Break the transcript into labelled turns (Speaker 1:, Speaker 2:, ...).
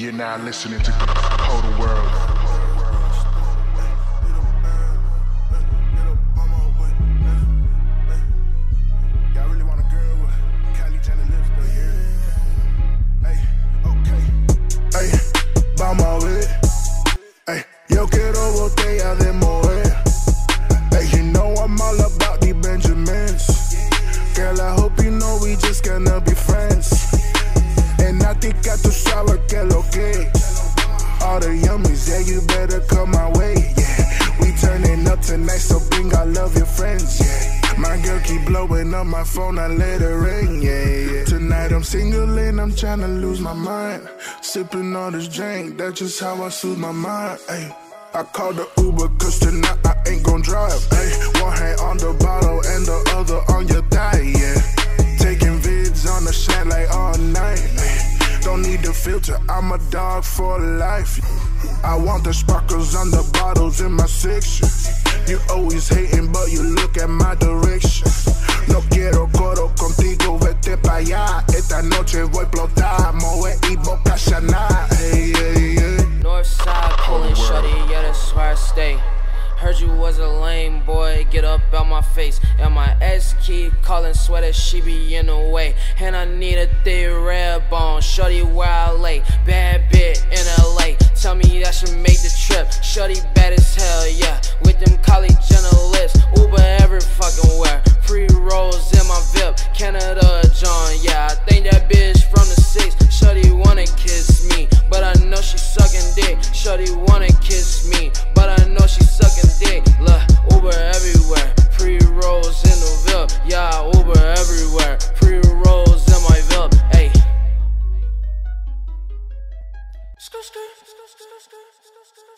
Speaker 1: You're now listening to Total World.
Speaker 2: Vamos a Yummies, yeah, you better come my way, yeah. We turning up tonight, so bring all of your friends, yeah. My girl keep blowing up my phone, I let her ring, yeah, yeah. Tonight I'm single and I'm tryna lose my mind. Sipping on this drink, that's just how I soothe my mind, ayy. I called the Uber cause tonight I the filter, I'm a dog for life. I want the sparkles on the bottles in my section. You always hating, but you look at my direction. No quiero coro contigo, vete pa' allá. Esta noche voy a explotar, Moe y Boca Chanel. Hey, hey, hey.
Speaker 3: North side pulling shorty, yeah, that's where I stay. Heard you was a lame boy, get up out my face. And my ex keep calling sweater, she be in the way. And I need a thick red bone, shorty where I lay. Bad bit in ステップ!